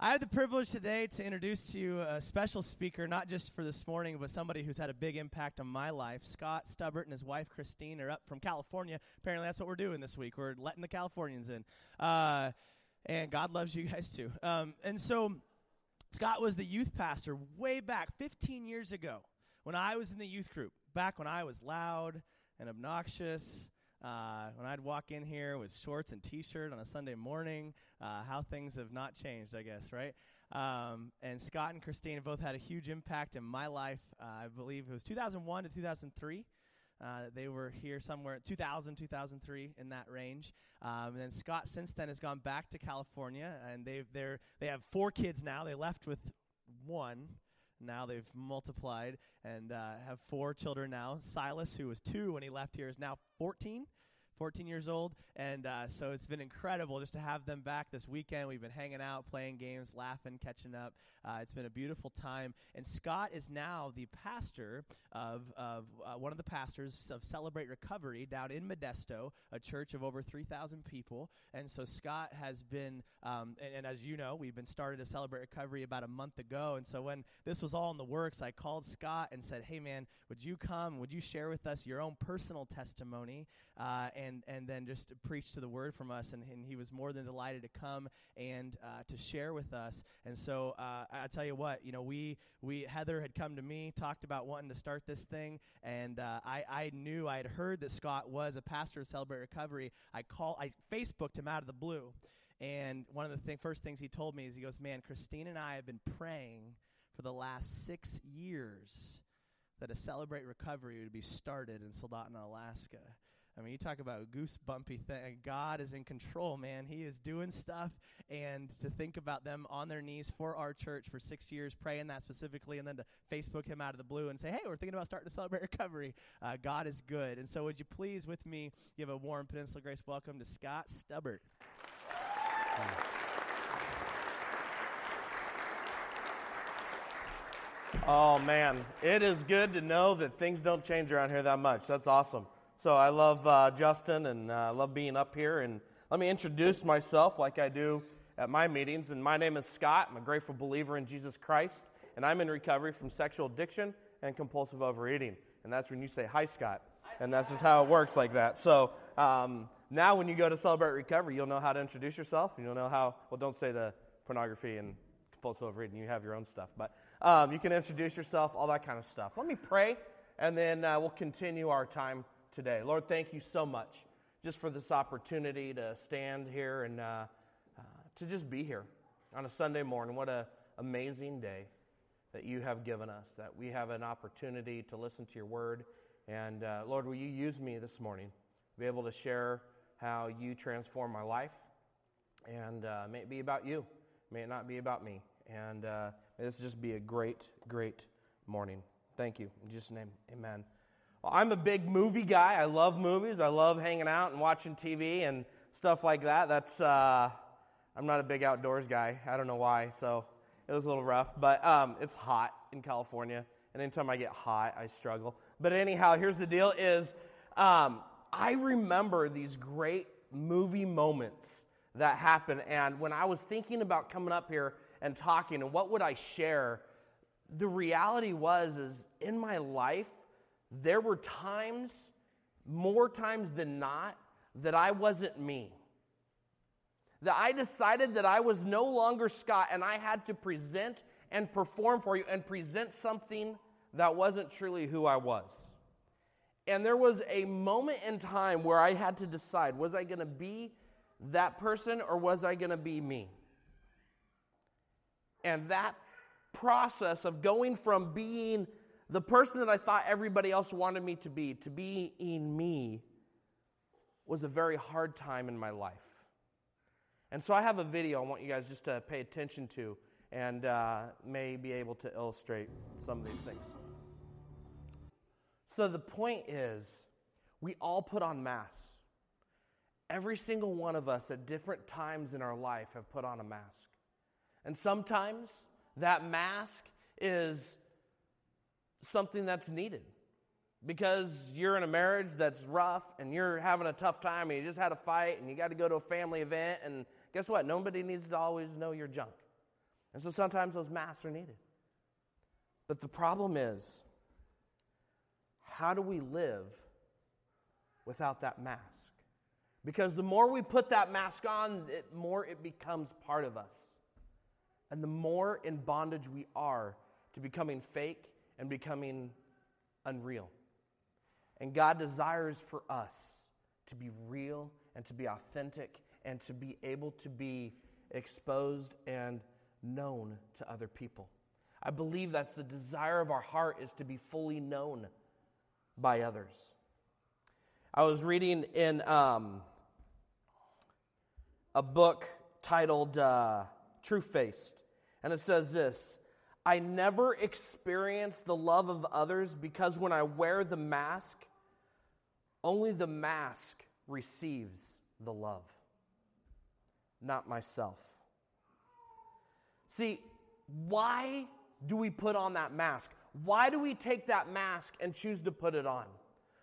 I have the privilege today to introduce to you a special speaker, not just for this morning, but somebody who's had a big impact on my life. Scott Stubbert and his wife Christine are up from California. Apparently, that's what we're doing this week. We're letting the Californians in. Uh, and God loves you guys too. Um, and so, Scott was the youth pastor way back 15 years ago when I was in the youth group, back when I was loud and obnoxious uh, when I'd walk in here with shorts and T-shirt on a Sunday morning, uh, how things have not changed, I guess, right? Um, and Scott and Christine both had a huge impact in my life. Uh, I believe it was 2001 to 2003. Uh, they were here somewhere 2000, 2003 in that range. Um, and then Scott since then has gone back to California, and they've they're they have four kids now. They left with one. Now they've multiplied and uh, have four children now. Silas, who was two when he left here, is now 14. 14 years old, and uh, so it's been incredible just to have them back this weekend. We've been hanging out, playing games, laughing, catching up. Uh, it's been a beautiful time. And Scott is now the pastor of, of uh, one of the pastors of Celebrate Recovery down in Modesto, a church of over 3,000 people. And so Scott has been, um, and, and, as you know, we've been started to Celebrate Recovery about a month ago. And so when this was all in the works, I called Scott and said, "Hey, man, would you come? Would you share with us your own personal testimony uh, and and then just preach to the word from us?" And, and he was more than delighted to come and uh, to share with us. And so uh, I tell you what, you know, we we Heather had come to me, talked about wanting to start this thing, and uh, I I knew I had heard that Scott was a pastor of Celebrate Recovery. I call I Facebooked him out of the blue, and one of the thing, first things he told me is he goes, "Man, Christine and I have been praying for the last six years." That a Celebrate Recovery would be started in Soldotna, Alaska. I mean, you talk about goosebumpy thing. God is in control, man. He is doing stuff, and to think about them on their knees for our church for six years, praying that specifically, and then to Facebook him out of the blue and say, "Hey, we're thinking about starting to celebrate recovery." Uh, God is good, and so would you please, with me, give a warm Peninsula Grace welcome to Scott Stubbert. Oh man, it is good to know that things don't change around here that much. That's awesome. So I love uh, Justin and I uh, love being up here. And let me introduce myself like I do at my meetings. And my name is Scott. I'm a grateful believer in Jesus Christ. And I'm in recovery from sexual addiction and compulsive overeating. And that's when you say, Hi, Scott. And that's just how it works like that. So um, now when you go to Celebrate Recovery, you'll know how to introduce yourself. And you'll know how, well, don't say the pornography and compulsive overeating. You have your own stuff. But um, you can introduce yourself, all that kind of stuff. Let me pray, and then uh, we'll continue our time today. Lord, thank you so much just for this opportunity to stand here and uh, uh, to just be here on a Sunday morning. What an amazing day that you have given us, that we have an opportunity to listen to your word. And uh, Lord, will you use me this morning be able to share how you transform my life? And uh, may it be about you, may it not be about me. And uh, may this just be a great, great morning. Thank you. In Jesus' name, amen. I'm a big movie guy. I love movies. I love hanging out and watching TV and stuff like that. That's uh, I'm not a big outdoors guy. I don't know why. So it was a little rough, but um, it's hot in California, and anytime I get hot, I struggle. But anyhow, here's the deal: is um, I remember these great movie moments that happen, and when I was thinking about coming up here and talking and what would I share, the reality was is in my life there were times, more times than not, that I wasn't me. That I decided that I was no longer Scott and I had to present and perform for you and present something that wasn't truly who I was. And there was a moment in time where I had to decide was I going to be that person or was I going to be me? And that process of going from being the person that I thought everybody else wanted me to be, to be in me, was a very hard time in my life. And so I have a video I want you guys just to pay attention to and uh, may be able to illustrate some of these things. So the point is, we all put on masks. Every single one of us at different times in our life have put on a mask. And sometimes that mask is something that's needed because you're in a marriage that's rough and you're having a tough time and you just had a fight and you got to go to a family event and guess what nobody needs to always know your junk And so sometimes those masks are needed. But the problem is, how do we live without that mask? Because the more we put that mask on, the more it becomes part of us. And the more in bondage we are to becoming fake and becoming unreal. And God desires for us to be real and to be authentic and to be able to be exposed and known to other people. I believe that's the desire of our heart is to be fully known by others. I was reading in um, a book titled uh, True Faced, and it says this I never experience the love of others because when I wear the mask, only the mask receives the love, not myself. See, why do we put on that mask? Why do we take that mask and choose to put it on?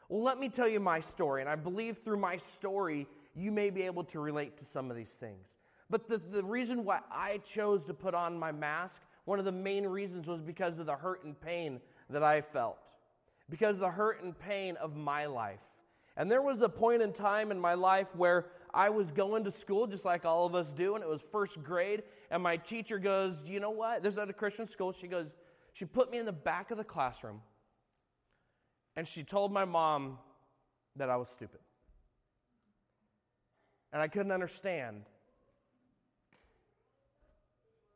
Well, let me tell you my story, and I believe through my story, you may be able to relate to some of these things. But the, the reason why I chose to put on my mask, one of the main reasons was because of the hurt and pain that I felt, because the hurt and pain of my life. And there was a point in time in my life where I was going to school just like all of us do, and it was first grade. And my teacher goes, you know what? This is at a Christian school. She goes, She put me in the back of the classroom, and she told my mom that I was stupid. And I couldn't understand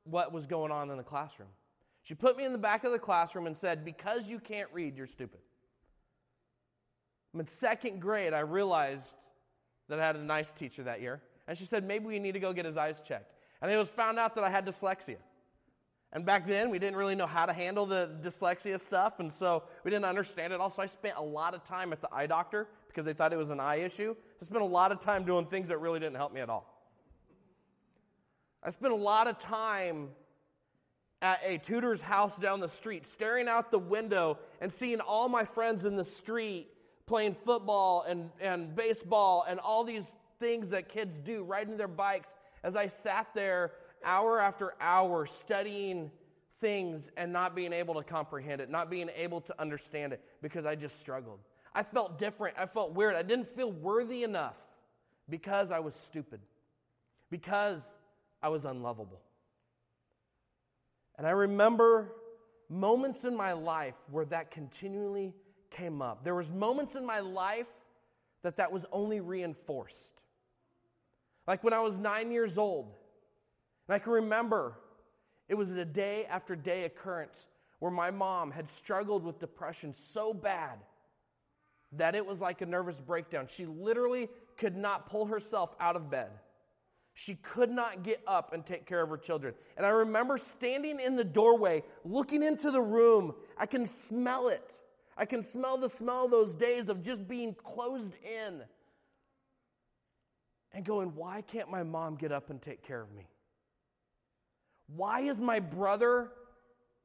what was going on in the classroom. She put me in the back of the classroom and said, Because you can't read, you're stupid. In second grade, I realized that I had a nice teacher that year. And she said, maybe we need to go get his eyes checked. And it was found out that I had dyslexia. And back then, we didn't really know how to handle the dyslexia stuff, and so we didn't understand it. Also, I spent a lot of time at the eye doctor because they thought it was an eye issue. I spent a lot of time doing things that really didn't help me at all. I spent a lot of time at a tutor's house down the street, staring out the window and seeing all my friends in the street playing football and, and baseball and all these things that kids do, riding their bikes, as I sat there hour after hour studying things and not being able to comprehend it, not being able to understand it because I just struggled. I felt different. I felt weird. I didn't feel worthy enough because I was stupid, because I was unlovable. And I remember moments in my life where that continually came up. There was moments in my life that that was only reinforced. Like when I was 9 years old. And I can remember it was a day after day occurrence where my mom had struggled with depression so bad that it was like a nervous breakdown. She literally could not pull herself out of bed. She could not get up and take care of her children. And I remember standing in the doorway, looking into the room. I can smell it. I can smell the smell of those days of just being closed in and going, why can't my mom get up and take care of me? Why is my brother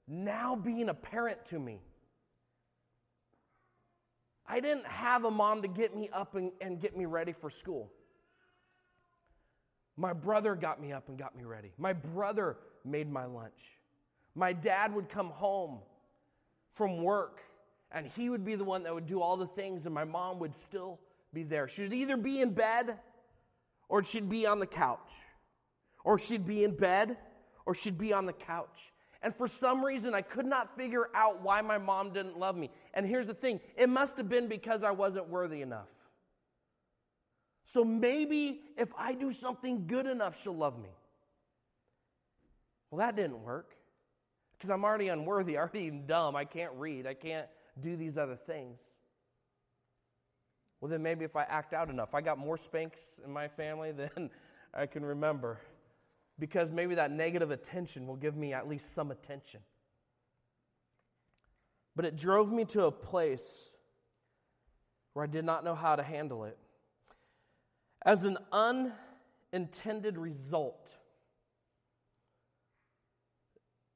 now being a parent to me? I didn't have a mom to get me up and, and get me ready for school. My brother got me up and got me ready. My brother made my lunch. My dad would come home from work and he would be the one that would do all the things, and my mom would still be there. She'd either be in bed or she'd be on the couch, or she'd be in bed or she'd be on the couch. And for some reason, I could not figure out why my mom didn't love me. And here's the thing it must have been because I wasn't worthy enough. So maybe if I do something good enough, she'll love me. Well, that didn't work because I'm already unworthy, already dumb. I can't read. I can't do these other things. Well, then maybe if I act out enough, I got more spanks in my family than I can remember. Because maybe that negative attention will give me at least some attention. But it drove me to a place where I did not know how to handle it. As an unintended result,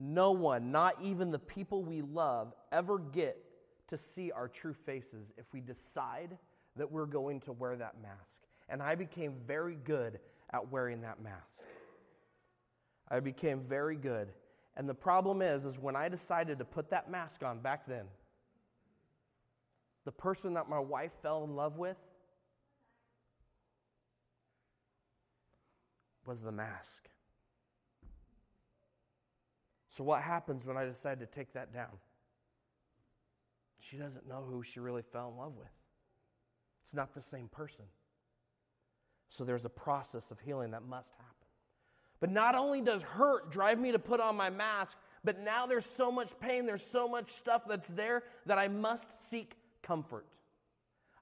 no one, not even the people we love, ever get to see our true faces if we decide that we're going to wear that mask. And I became very good at wearing that mask. I became very good. And the problem is, is when I decided to put that mask on back then, the person that my wife fell in love with was the mask. So, what happens when I decide to take that down? She doesn't know who she really fell in love with. It's not the same person. So, there's a process of healing that must happen. But not only does hurt drive me to put on my mask, but now there's so much pain, there's so much stuff that's there that I must seek comfort.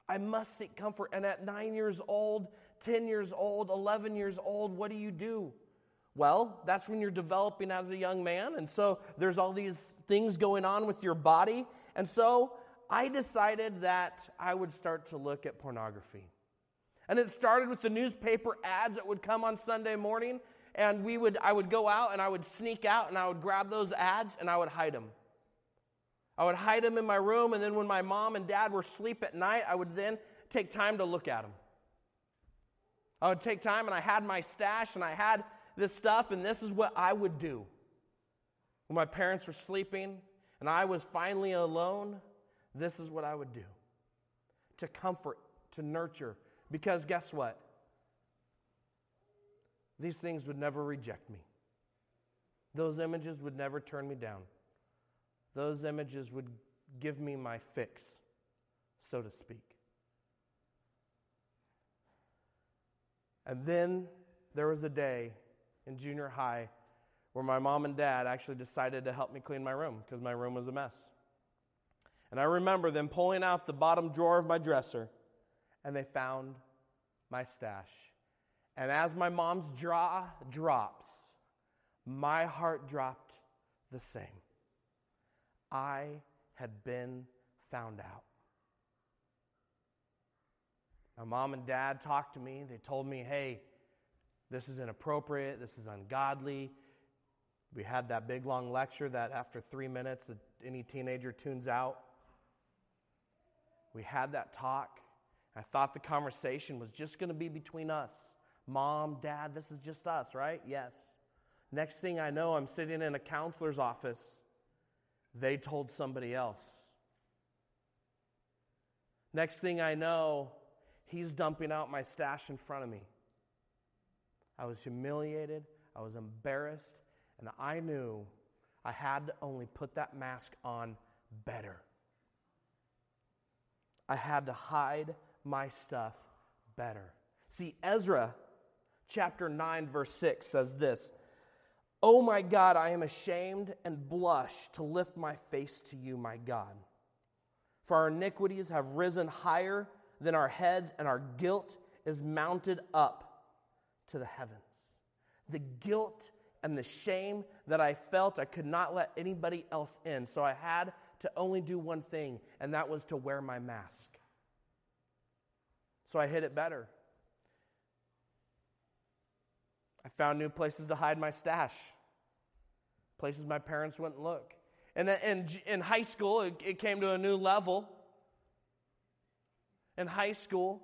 I must seek comfort. And at nine years old, 10 years old, 11 years old, what do you do? Well, that's when you're developing as a young man. And so there's all these things going on with your body. And so I decided that I would start to look at pornography. And it started with the newspaper ads that would come on Sunday morning. And we would, I would go out and I would sneak out and I would grab those ads and I would hide them. I would hide them in my room. And then when my mom and dad were asleep at night, I would then take time to look at them. I would take time and I had my stash and I had this stuff, and this is what I would do. When my parents were sleeping and I was finally alone, this is what I would do to comfort, to nurture. Because guess what? These things would never reject me. Those images would never turn me down. Those images would give me my fix, so to speak. And then there was a day in junior high where my mom and dad actually decided to help me clean my room because my room was a mess. And I remember them pulling out the bottom drawer of my dresser and they found my stash. And as my mom's jaw drops, my heart dropped the same. I had been found out. My mom and dad talked to me. They told me, hey, this is inappropriate. This is ungodly. We had that big long lecture that after three minutes, any teenager tunes out. We had that talk. I thought the conversation was just going to be between us. Mom, dad, this is just us, right? Yes. Next thing I know, I'm sitting in a counselor's office. They told somebody else. Next thing I know, he's dumping out my stash in front of me. I was humiliated, I was embarrassed, and I knew I had to only put that mask on better. I had to hide my stuff better. See, Ezra chapter 9, verse 6 says this Oh my God, I am ashamed and blush to lift my face to you, my God. For our iniquities have risen higher than our heads, and our guilt is mounted up to the heavens. The guilt and the shame that I felt, I could not let anybody else in. So I had to only do one thing, and that was to wear my mask. So I hid it better. I found new places to hide my stash, places my parents wouldn't look. And then in, high school, it came to a new level. In high school,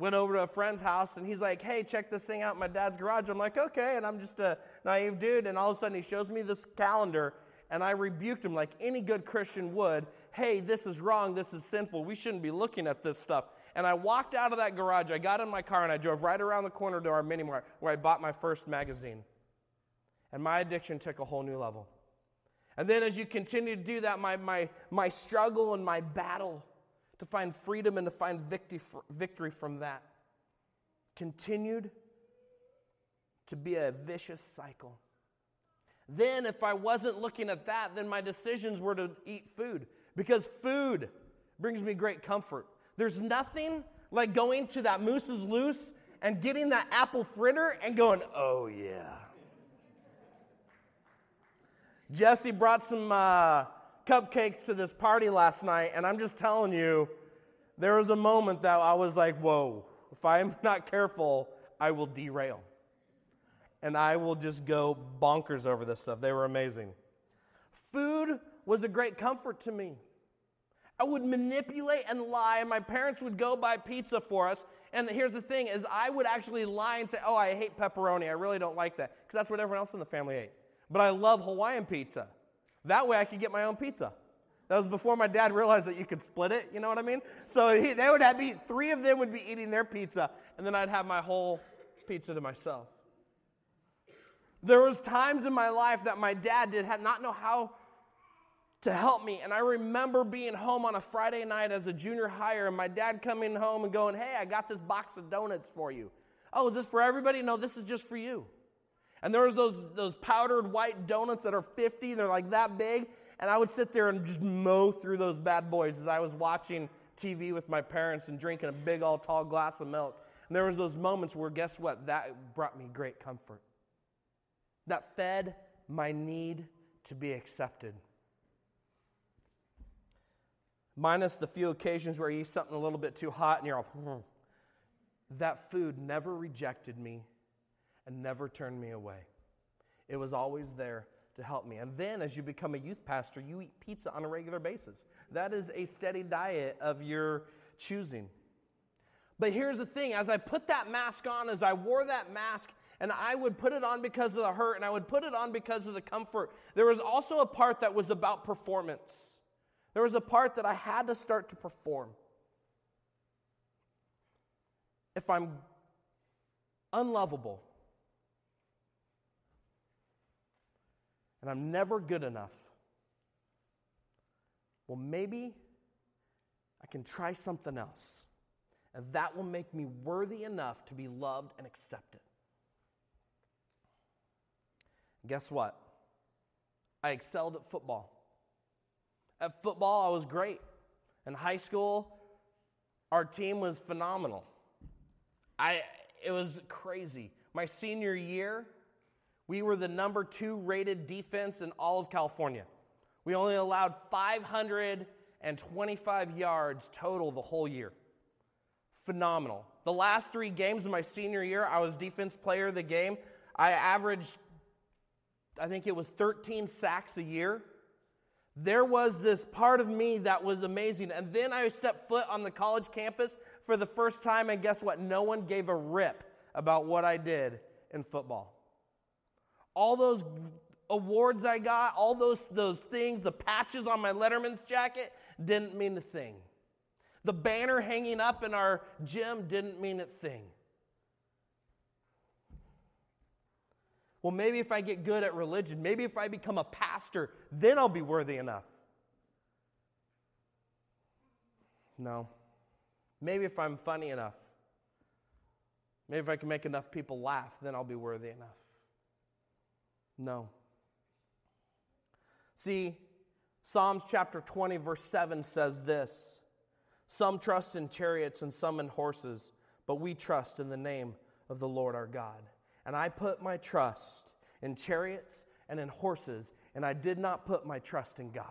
went over to a friend's house and he's like, hey, check this thing out my dad's garage. I'm like, okay. And I'm just a naive dude. And all of a sudden he shows me this calendar and I rebuked him like any good Christian would. Hey, this is wrong. This is sinful. We shouldn't be looking at this stuff. And I walked out of that garage. I got in my car and I drove right around the corner to our mini mart where I bought my first magazine. And my addiction took a whole new level. And then as you continue to do that, my, my, my struggle and my battle to find freedom and to find victory, from that continued to be a vicious cycle. Then, if I wasn't looking at that, then my decisions were to eat food because food brings me great comfort. There's nothing like going to that Moose's Loose and getting that apple fritter and going, oh yeah. Jesse brought some uh, cupcakes to this party last night, and I'm just telling you, there was a moment that I was like, whoa, if I'm not careful, I will derail. And I will just go bonkers over this stuff. They were amazing. Food was a great comfort to me. I would manipulate and lie, and my parents would go buy pizza for us, And here's the thing is I would actually lie and say, "Oh, I hate pepperoni. I really don't like that." Because that's what everyone else in the family ate. But I love Hawaiian pizza. That way I could get my own pizza. That was before my dad realized that you could split it, you know what I mean? So he, they would have be three of them would be eating their pizza and then I'd have my whole pizza to myself. There was times in my life that my dad did not know how to help me. And I remember being home on a Friday night as a junior higher and my dad coming home and going, Hey, I got this box of donuts for you. Oh, is this for everybody? No, this is just for you. And there was those, those powdered white donuts that are 50, they're like that big. And I would sit there and just mow through those bad boys as I was watching TV with my parents and drinking a big, all tall glass of milk. And there was those moments where, guess what? That brought me great comfort. That fed my need to be accepted minus the few occasions where you eat something a little bit too hot and you're all, hmm. that food never rejected me and never turned me away. It was always there to help me. And then as you become a youth pastor, you eat pizza on a regular basis. That is a steady diet of your choosing. But here's the thing as I put that mask on, as I wore that mask, and I would put it on because of the hurt, and I would put it on because of the comfort, there was also a part that was about performance. There was a part that I had to start to perform. If I'm unlovable and I'm never good enough, well, maybe I can try something else. And that will make me worthy enough to be loved and accepted. Guess what? I excelled at football. At football, I was great. In high school, our team was phenomenal. I, it was crazy. My senior year, we were the number two rated defense in all of California. We only allowed 525 yards total the whole year. Phenomenal. The last three games of my senior year, I was defense player of the game. I averaged, I think it was 13 sacks a year there was this part of me that was amazing. And then I stepped foot on the college campus for the first time, and guess what? No one gave a rip about what I did in football. All those awards I got, all those, those things, the patches on my Letterman's jacket didn't mean a thing. The banner hanging up in our gym didn't mean a thing. Well, maybe if I get good at religion, maybe if I become a pastor, then I'll be worthy enough. No. Maybe if I'm funny enough, maybe if I can make enough people laugh, then I'll be worthy enough. No. See, Psalms chapter 20, verse 7 says this Some trust in chariots and some in horses, but we trust in the name of the Lord our God. And I put my trust in chariots and in horses, and I did not put my trust in God.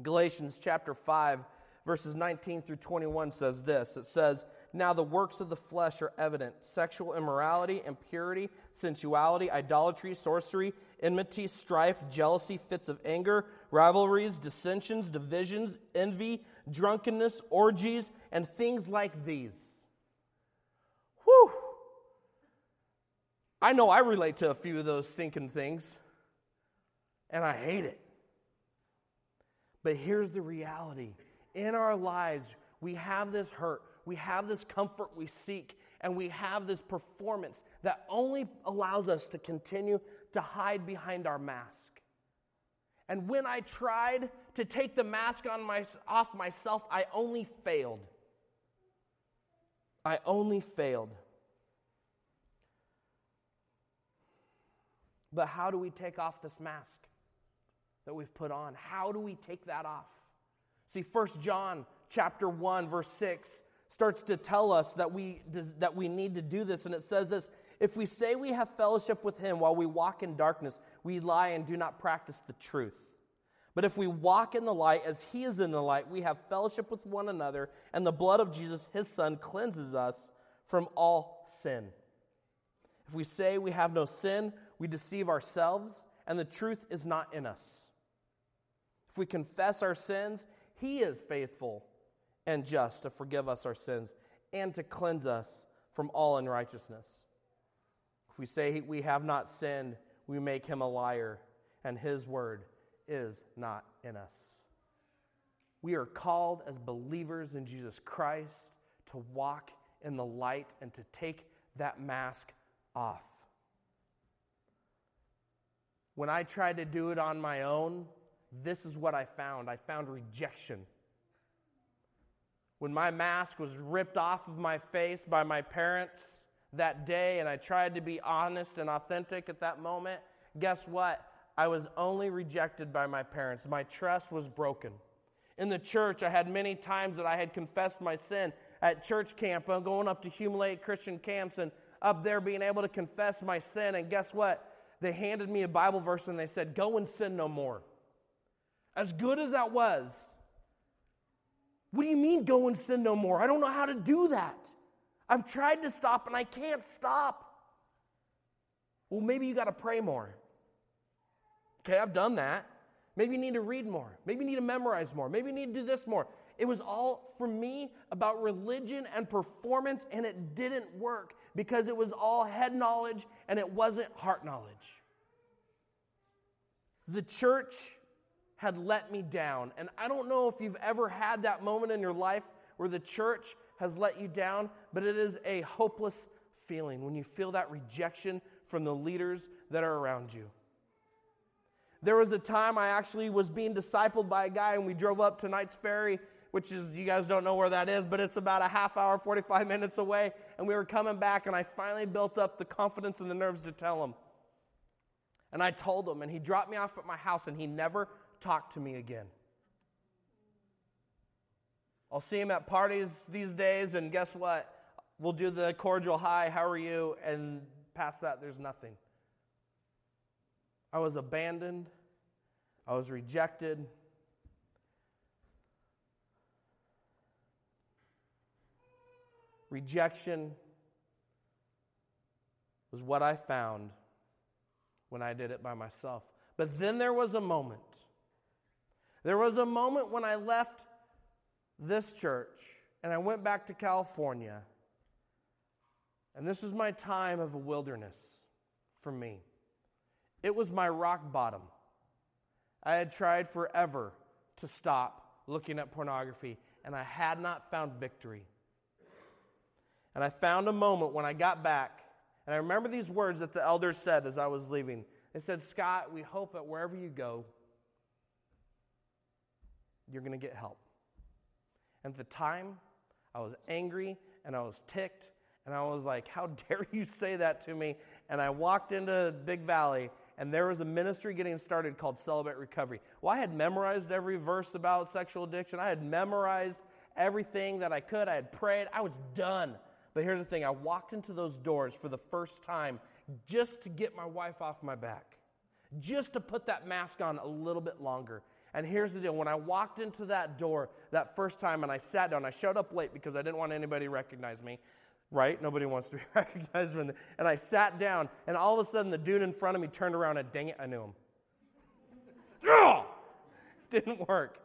Galatians chapter 5, verses 19 through 21 says this It says, Now the works of the flesh are evident sexual immorality, impurity, sensuality, idolatry, sorcery, enmity, strife, jealousy, fits of anger, rivalries, dissensions, divisions, envy, drunkenness, orgies, and things like these Whew. I know I relate to a few of those stinking things, and I hate it. But here's the reality in our lives, we have this hurt, we have this comfort we seek, and we have this performance that only allows us to continue to hide behind our mask. And when I tried to take the mask on my, off myself, I only failed. I only failed. But how do we take off this mask that we've put on? How do we take that off? See, First John chapter 1 verse 6 starts to tell us that we that we need to do this and it says this, if we say we have fellowship with him while we walk in darkness, we lie and do not practice the truth. But if we walk in the light as he is in the light, we have fellowship with one another, and the blood of Jesus, his son, cleanses us from all sin. If we say we have no sin, we deceive ourselves, and the truth is not in us. If we confess our sins, he is faithful and just to forgive us our sins and to cleanse us from all unrighteousness. If we say we have not sinned, we make him a liar, and his word is not in us. We are called as believers in Jesus Christ to walk in the light and to take that mask off. When I tried to do it on my own, this is what I found I found rejection. When my mask was ripped off of my face by my parents that day, and I tried to be honest and authentic at that moment, guess what? I was only rejected by my parents. My trust was broken. In the church, I had many times that I had confessed my sin at church camp, going up to Hume Lake Christian camps, and up there being able to confess my sin. And guess what? They handed me a Bible verse and they said, Go and sin no more. As good as that was, what do you mean go and sin no more? I don't know how to do that. I've tried to stop and I can't stop. Well, maybe you got to pray more. Okay, I've done that. Maybe you need to read more. Maybe you need to memorize more. Maybe you need to do this more. It was all, for me, about religion and performance, and it didn't work because it was all head knowledge and it wasn't heart knowledge. The church had let me down. And I don't know if you've ever had that moment in your life where the church has let you down, but it is a hopeless feeling when you feel that rejection from the leaders that are around you. There was a time I actually was being discipled by a guy, and we drove up to Knights Ferry, which is, you guys don't know where that is, but it's about a half hour, 45 minutes away. And we were coming back, and I finally built up the confidence and the nerves to tell him. And I told him, and he dropped me off at my house, and he never talked to me again. I'll see him at parties these days, and guess what? We'll do the cordial hi, how are you? And past that, there's nothing. I was abandoned. I was rejected. Rejection was what I found when I did it by myself. But then there was a moment. There was a moment when I left this church and I went back to California. And this was my time of a wilderness for me. It was my rock bottom. I had tried forever to stop looking at pornography, and I had not found victory. And I found a moment when I got back, and I remember these words that the elders said as I was leaving. They said, Scott, we hope that wherever you go, you're going to get help. And at the time, I was angry and I was ticked, and I was like, How dare you say that to me? And I walked into Big Valley and there was a ministry getting started called Celebrate Recovery. Well, I had memorized every verse about sexual addiction, I had memorized everything that I could, I had prayed, I was done. But here's the thing I walked into those doors for the first time just to get my wife off my back, just to put that mask on a little bit longer. And here's the deal when I walked into that door that first time and I sat down, I showed up late because I didn't want anybody to recognize me right? Nobody wants to be recognized. The, and I sat down, and all of a sudden, the dude in front of me turned around and dang it, I knew him. didn't work.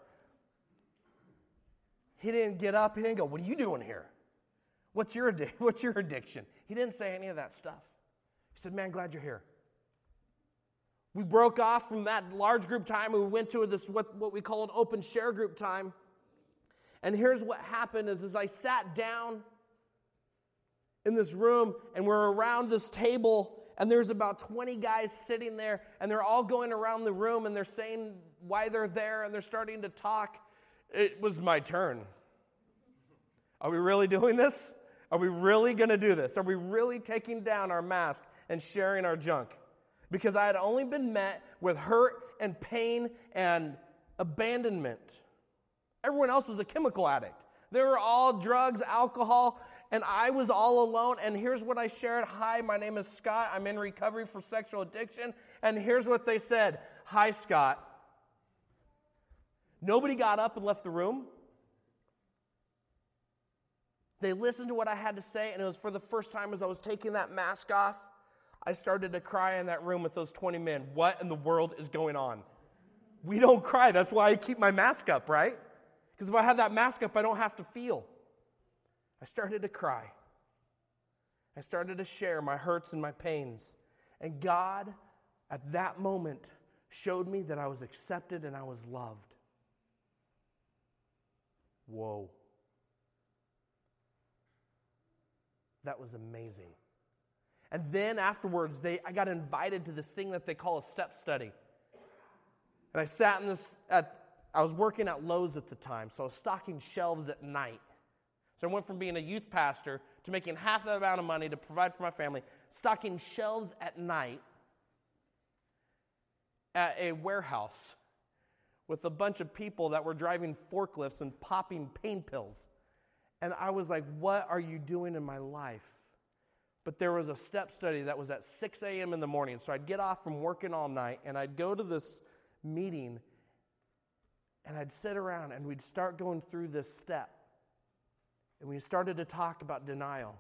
He didn't get up. He didn't go, What are you doing here? What's your, what's your addiction? He didn't say any of that stuff. He said, Man, glad you're here. We broke off from that large group time. We went to this what, what we call an open share group time. And here's what happened is as I sat down in this room and we're around this table and there's about 20 guys sitting there and they're all going around the room and they're saying why they're there and they're starting to talk it was my turn are we really doing this are we really going to do this are we really taking down our mask and sharing our junk because i had only been met with hurt and pain and abandonment everyone else was a chemical addict they were all drugs alcohol and I was all alone. And here's what I shared Hi, my name is Scott. I'm in recovery for sexual addiction. And here's what they said Hi, Scott. Nobody got up and left the room. They listened to what I had to say, and it was for the first time as I was taking that mask off, I started to cry in that room with those 20 men. What in the world is going on? We don't cry. That's why I keep my mask up, right? Because if I have that mask up, I don't have to feel. I started to cry. I started to share my hurts and my pains. And God, at that moment, showed me that I was accepted and I was loved. Whoa. That was amazing. And then afterwards, they, I got invited to this thing that they call a step study. And I sat in this, at, I was working at Lowe's at the time, so I was stocking shelves at night. So I went from being a youth pastor to making half that amount of money to provide for my family, stocking shelves at night at a warehouse with a bunch of people that were driving forklifts and popping pain pills. And I was like, what are you doing in my life? But there was a step study that was at 6 a.m. in the morning. So I'd get off from working all night and I'd go to this meeting and I'd sit around and we'd start going through this step. And we started to talk about denial.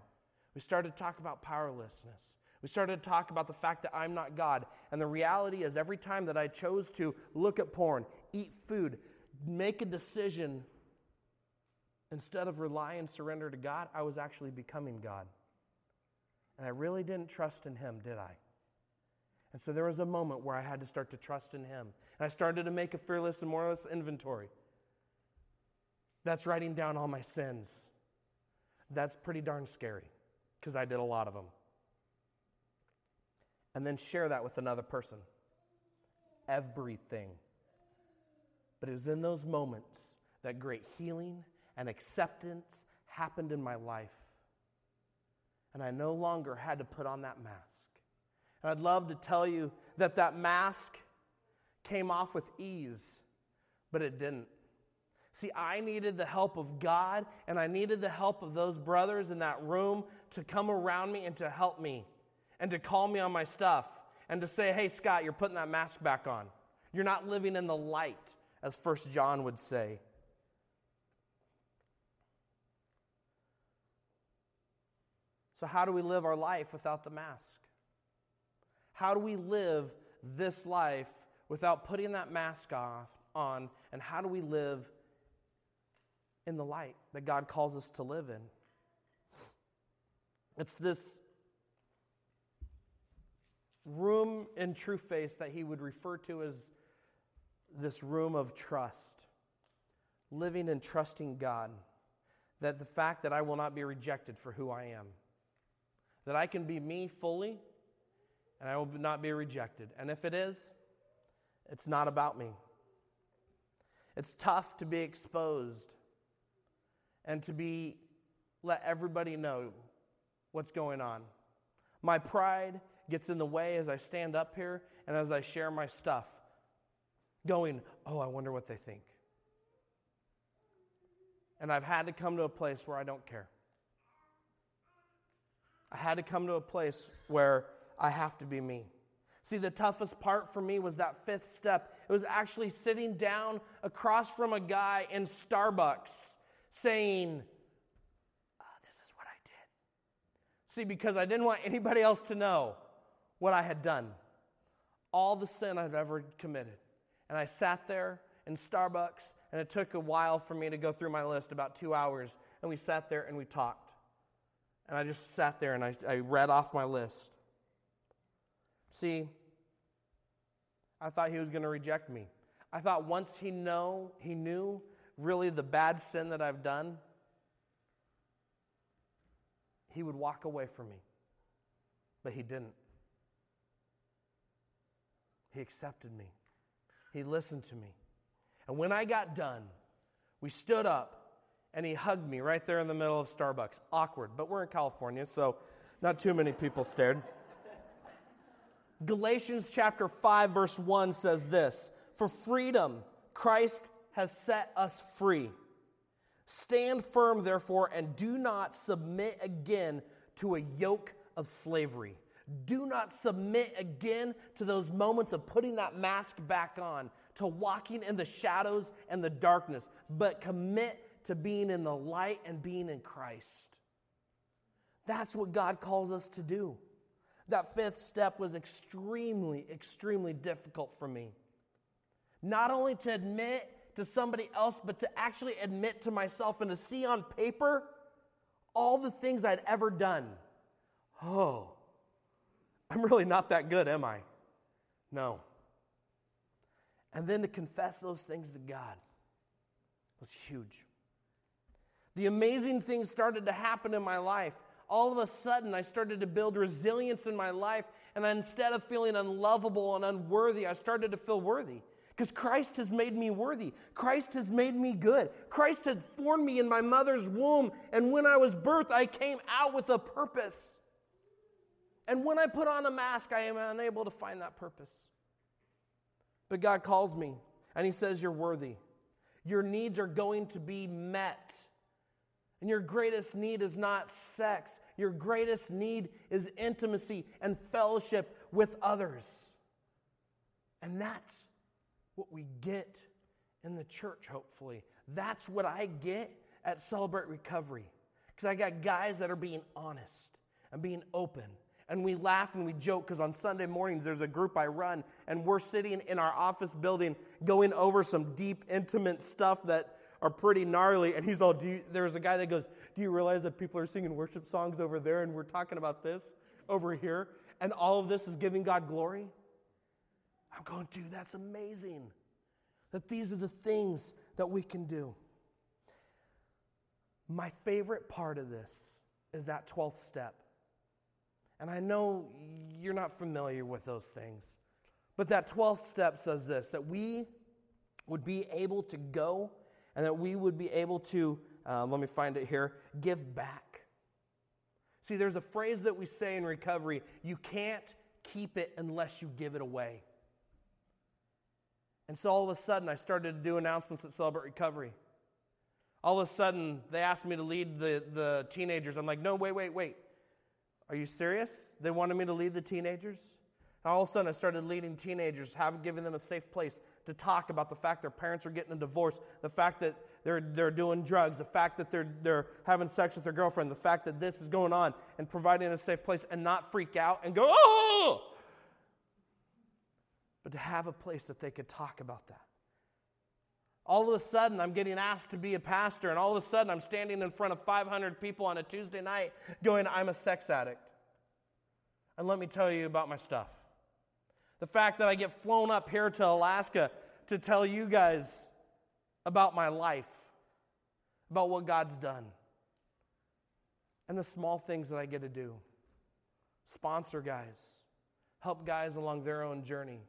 We started to talk about powerlessness. We started to talk about the fact that I'm not God. And the reality is, every time that I chose to look at porn, eat food, make a decision, instead of rely and surrender to God, I was actually becoming God. And I really didn't trust in Him, did I? And so there was a moment where I had to start to trust in Him. And I started to make a fearless and moralist inventory. That's writing down all my sins. That's pretty darn scary because I did a lot of them. And then share that with another person. Everything. But it was in those moments that great healing and acceptance happened in my life. And I no longer had to put on that mask. And I'd love to tell you that that mask came off with ease, but it didn't. See, I needed the help of God, and I needed the help of those brothers in that room to come around me and to help me, and to call me on my stuff, and to say, hey, Scott, you're putting that mask back on. You're not living in the light, as First John would say. So, how do we live our life without the mask? How do we live this life without putting that mask off, on? And how do we live in the light that God calls us to live in? It's this room in Trueface that he would refer to as this room of trust, living and trusting God. That the fact that I will not be rejected for who I am, that I can be me fully and I will not be rejected. And if it is, it's not about me. It's tough to be exposed and to be let everybody know what's going on. My pride gets in the way as I stand up here and as I share my stuff, going, "Oh, I wonder what they think." And I've had to come to a place where I don't care. I had to come to a place where I have to be me. See, the toughest part for me was that fifth step. It was actually sitting down across from a guy in Starbucks saying, oh, This is what I did. See, because I didn't want anybody else to know what I had done, all the sin I've ever committed. And I sat there in Starbucks, and it took a while for me to go through my list, about two hours. And we sat there and we talked. And I just sat there and I, I read off my list. See, I thought he was going to reject me. I thought once he know he knew really the bad sin that I've done, he would walk away from me. But he didn't. He accepted me. He listened to me. And when I got done, we stood up and he hugged me right there in the middle of Starbucks. Awkward, but we're in California, so not too many people stared. Galatians chapter 5 verse 1 says this, "For freedom Christ has set us free. Stand firm therefore and do not submit again to a yoke of slavery." Do not submit again to those moments of putting that mask back on, to walking in the shadows and the darkness, but commit to being in the light and being in Christ. That's what God calls us to do. That fifth step was extremely, extremely difficult for me. Not only to admit to somebody else, but to actually admit to myself and to see on paper all the things I'd ever done. Oh, I'm really not that good, am I? No. And then to confess those things to God was huge. The amazing things started to happen in my life. All of a sudden, I started to build resilience in my life, and instead of feeling unlovable and unworthy, I started to feel worthy. Because Christ has made me worthy. Christ has made me good. Christ had formed me in my mother's womb, and when I was birthed, I came out with a purpose. And when I put on a mask, I am unable to find that purpose. But God calls me, and He says, You're worthy. Your needs are going to be met. And your greatest need is not sex, your greatest need is intimacy and fellowship with others. And that's what we get in the church, hopefully. That's what I get at Celebrate Recovery. Because I got guys that are being honest and being open. And we laugh and we joke because on Sunday mornings there's a group I run, and we're sitting in our office building going over some deep, intimate stuff that are pretty gnarly. And he's all, you, there's a guy that goes, Do you realize that people are singing worship songs over there and we're talking about this over here? And all of this is giving God glory? I'm going, dude, that's amazing. That these are the things that we can do. My favorite part of this is that 12th step. And I know you're not familiar with those things, but that 12th step says this that we would be able to go and that we would be able to, uh, let me find it here, give back. See, there's a phrase that we say in recovery you can't keep it unless you give it away. And so all of a sudden, I started to do announcements at Celebrate Recovery. All of a sudden, they asked me to lead the, the teenagers. I'm like, no, wait, wait, wait. Are you serious? They wanted me to lead the teenagers? And all of a sudden, I started leading teenagers, having given them a safe place to talk about the fact their parents are getting a divorce, the fact that they're, they're doing drugs, the fact that they're, they're having sex with their girlfriend, the fact that this is going on, and providing a safe place and not freak out and go, oh! but to have a place that they could talk about that. All of a sudden, I'm getting asked to be a pastor, and all of a sudden, I'm standing in front of 500 people on a Tuesday night going, I'm a sex addict. And let me tell you about my stuff. The fact that I get flown up here to Alaska to tell you guys about my life, about what God's done, and the small things that I get to do. Sponsor guys, help guys along their own journey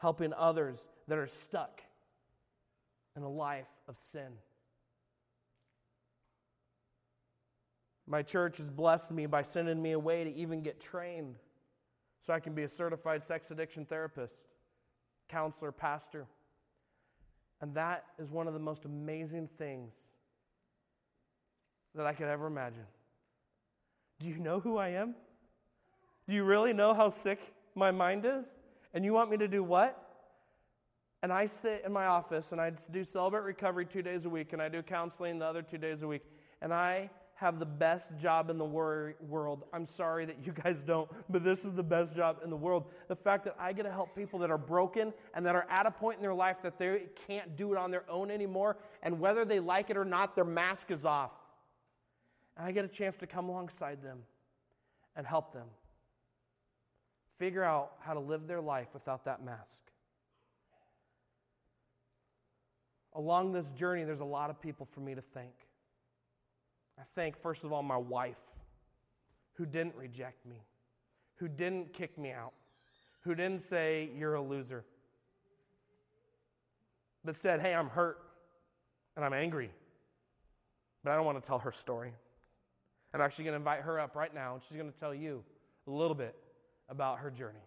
helping others that are stuck in a life of sin. My church has blessed me by sending me away to even get trained so I can be a certified sex addiction therapist, counselor, pastor. And that is one of the most amazing things that I could ever imagine. Do you know who I am? Do you really know how sick my mind is? And you want me to do what? And I sit in my office and I do celebrate recovery two days a week and I do counseling the other two days a week. And I have the best job in the wor- world. I'm sorry that you guys don't, but this is the best job in the world. The fact that I get to help people that are broken and that are at a point in their life that they can't do it on their own anymore. And whether they like it or not, their mask is off. And I get a chance to come alongside them and help them figure out how to live their life without that mask. Along this journey, there's a lot of people for me to thank. I thank, first of all, my wife, who didn't reject me, who didn't kick me out, who didn't say, You're a loser, but said, Hey, I'm hurt and I'm angry, but I don't want to tell her story. I'm actually going to invite her up right now, and she's going to tell you a little bit about her journey.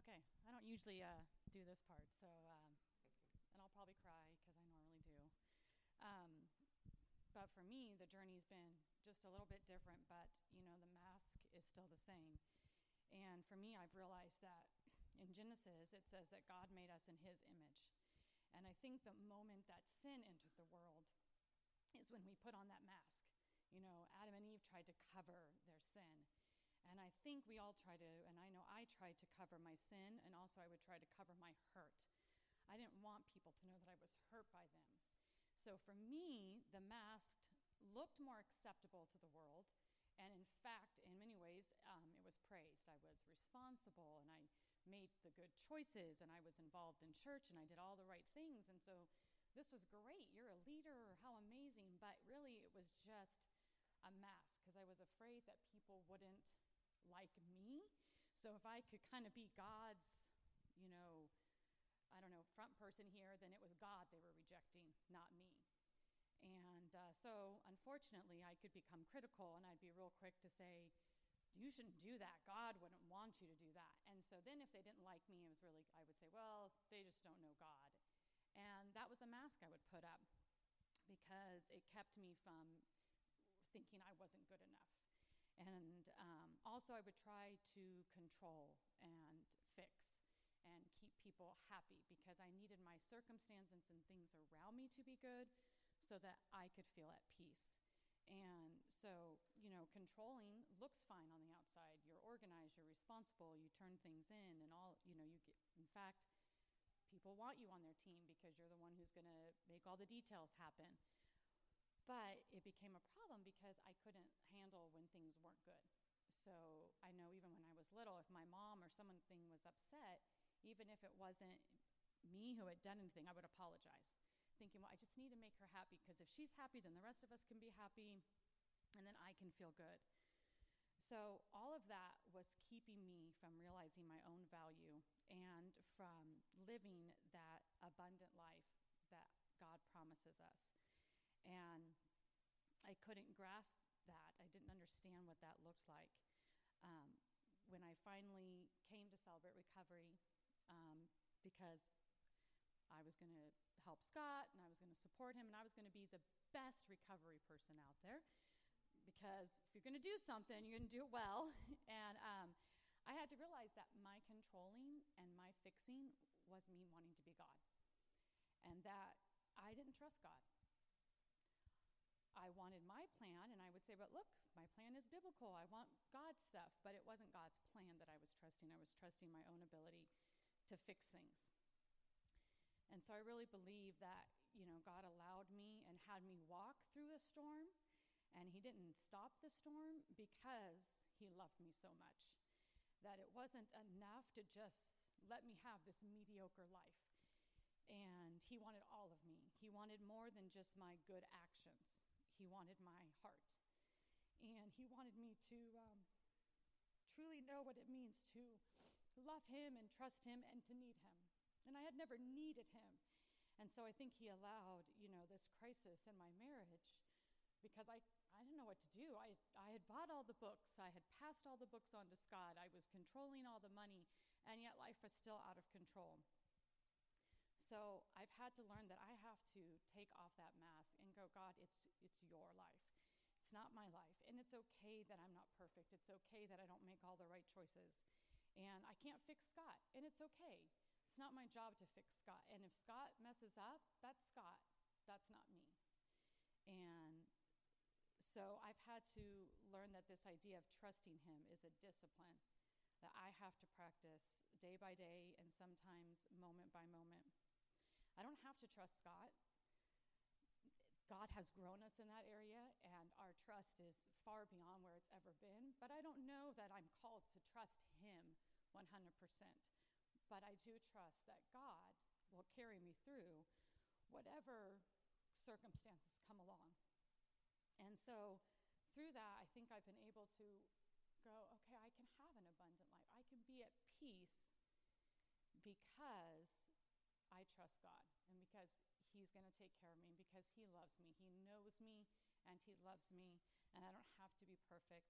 Okay, I don't usually uh, do this part, so um, and I'll probably cry because I normally do. Um, but for me, the journey's been just a little bit different, but you know, the mask is still the same. And for me, I've realized that in Genesis, it says that God made us in His image. And I think the moment that sin entered the world is when we put on that mask you know, Adam and Eve tried to cover their sin. And I think we all try to, and I know I tried to cover my sin, and also I would try to cover my hurt. I didn't want people to know that I was hurt by them. So for me, the masked looked more acceptable to the world. And in fact, in many ways, um, it was praised. I was responsible and I made the good choices and I was involved in church and I did all the right things. And so this was great. You're a leader. How amazing. But really, it was just a mask because I was afraid that people wouldn't like me. So if I could kind of be God's, you know, I don't know, front person here, then it was God they were rejecting. And uh, so, unfortunately, I could become critical and I'd be real quick to say, You shouldn't do that. God wouldn't want you to do that. And so, then if they didn't like me, it was really, I would say, Well, they just don't know God. And that was a mask I would put up because it kept me from thinking I wasn't good enough. And um, also, I would try to control and fix and keep people happy because I needed my circumstances and things around me to be good so that I could feel at peace. And so, you know, controlling looks fine on the outside. You're organized, you're responsible, you turn things in, and all, you know, you get, in fact, people want you on their team because you're the one who's going to make all the details happen. But it became a problem because I couldn't handle when things weren't good. So I know even when I was little, if my mom or something was upset, even if it wasn't me who had done anything, I would apologize, thinking, well, I just need to make her happy because if she's happy, then the rest of us can be happy and then I can feel good. So, all of that was keeping me from realizing my own value and from living that abundant life that God promises us. And I couldn't grasp that. I didn't understand what that looked like. Um, when I finally came to Celebrate Recovery, um, because I was going to help Scott and I was going to support him and I was going to be the best recovery person out there. Because if you're going to do something, you're going to do it well. and um, I had to realize that my controlling and my fixing was me wanting to be God. And that I didn't trust God. I wanted my plan, and I would say, but look, my plan is biblical. I want God's stuff. But it wasn't God's plan that I was trusting. I was trusting my own ability to fix things. And so I really believe that, you know, God allowed me and had me walk through a storm, and He didn't stop the storm because He loved me so much. That it wasn't enough to just let me have this mediocre life. And He wanted all of me. He wanted more than just my good actions, He wanted my heart. And He wanted me to um, truly know what it means to love him and trust him and to need him. And I had never needed him. And so I think he allowed, you know, this crisis in my marriage because I, I didn't know what to do. I, I had bought all the books, I had passed all the books on to Scott, I was controlling all the money, and yet life was still out of control. So I've had to learn that I have to take off that mask and go, God, it's, it's your life. It's not my life. And it's okay that I'm not perfect. It's okay that I don't make all the right choices. And I can't fix Scott, and it's okay. It's not my job to fix Scott. And if Scott messes up, that's Scott. That's not me. And so I've had to learn that this idea of trusting him is a discipline that I have to practice day by day and sometimes moment by moment. I don't have to trust Scott. God has grown us in that area, and our trust is far beyond where it's ever been. But I don't know that I'm called to trust Him 100%. But I do trust that God will carry me through whatever circumstances come along. And so, through that, I think I've been able to go, okay, I can have an abundant life. I can be at peace because I trust God and because He's going to take care of me because He loves me. He knows me and He loves me, and I don't have to be perfect,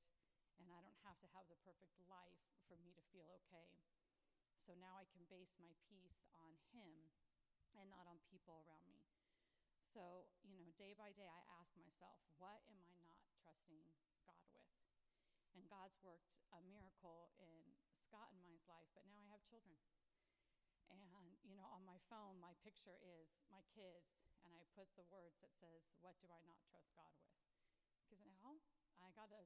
and I don't have to have the perfect life for me to feel okay. So now I can base my peace on Him and not on people around me. So, you know, day by day, I ask myself, what am I not trusting God with? And God's worked a miracle in Scott and mine's life, but now I have children. And, you know, on my phone, my picture is my kids, and I put the words that says, What do I not trust God with? Because now I got to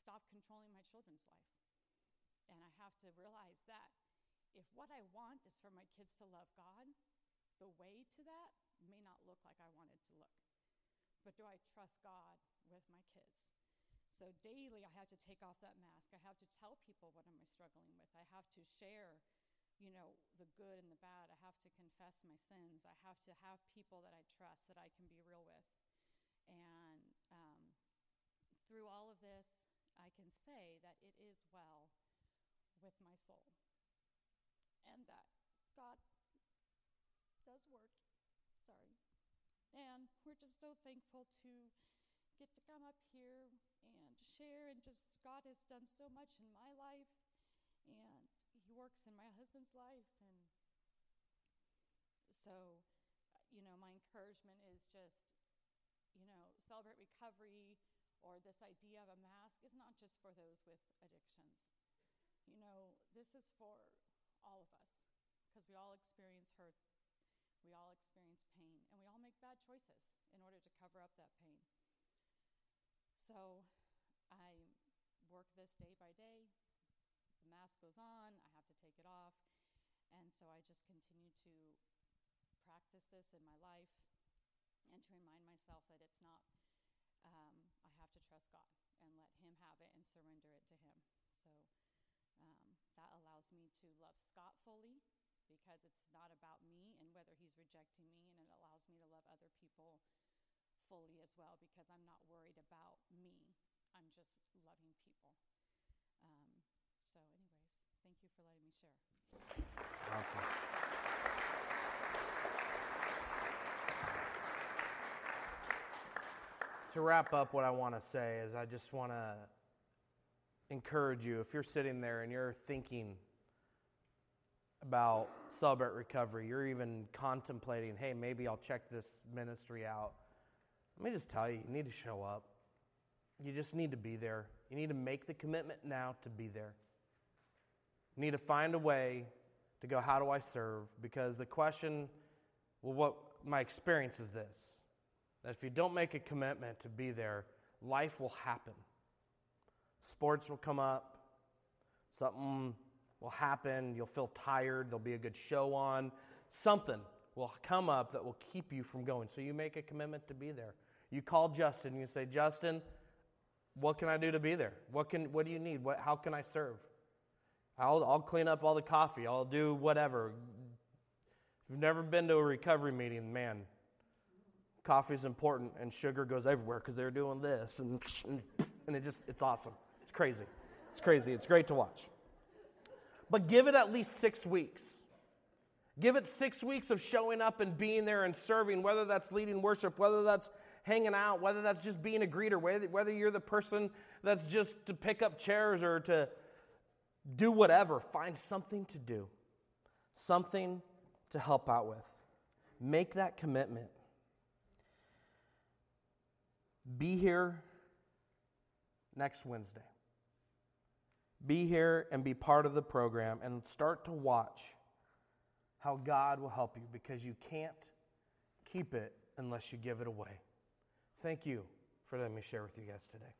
stop controlling my children's life. And I have to realize that if what I want is for my kids to love God, the way to that may not look like I want it to look. But do I trust God with my kids? So daily, I have to take off that mask. I have to tell people what am I struggling with. I have to share, you know, the good and the bad. I have to confess my sins. I have to have people that I trust that I can be real with. And um, through all of this, I can say that it is well with my soul and that God does work. Sorry. And we're just so thankful to get to come up here and share and just God has done so much in my life and he works in my husband's life and so you know my encouragement is just you know celebrate recovery or this idea of a mask is not just for those with addictions you know this is for all of us because we all experience hurt we all experience pain and we all make bad choices in order to cover up that pain so I work this day by day. The mask goes on, I have to take it off. And so I just continue to practice this in my life and to remind myself that it's not, um, I have to trust God and let Him have it and surrender it to Him. That allows me to love Scott fully because it's not about me and whether he's rejecting me, and it allows me to love other people fully as well because I'm not worried about me. I'm just loving people. Um, so, anyways, thank you for letting me share. Awesome. To wrap up, what I want to say is I just want to encourage you if you're sitting there and you're thinking about Celebrate Recovery, you're even contemplating, hey, maybe I'll check this ministry out. Let me just tell you, you need to show up. You just need to be there. You need to make the commitment now to be there. You need to find a way to go, how do I serve? Because the question, well, what my experience is this that if you don't make a commitment to be there, life will happen. Sports will come up, something will happen, you'll feel tired, there'll be a good show on, something will come up that will keep you from going. So you make a commitment to be there. You call Justin, and you say, Justin, what can I do to be there? What, can, what do you need? What, how can I serve? I'll, I'll clean up all the coffee. I'll do whatever. If you've never been to a recovery meeting, man, coffee is important and sugar goes everywhere because they're doing this and, and it just, it's awesome. It's crazy. It's crazy. It's great to watch. But give it at least six weeks. Give it six weeks of showing up and being there and serving, whether that's leading worship, whether that's hanging out, whether that's just being a greeter, whether, you're the person that's just to pick up chairs or to do whatever, find something to do, something to help out with. Make that commitment. Be here next Wednesday. Be here and be part of the program and start to watch how God will help you because you can't keep it unless you give it away. Thank you for letting me share with you guys today.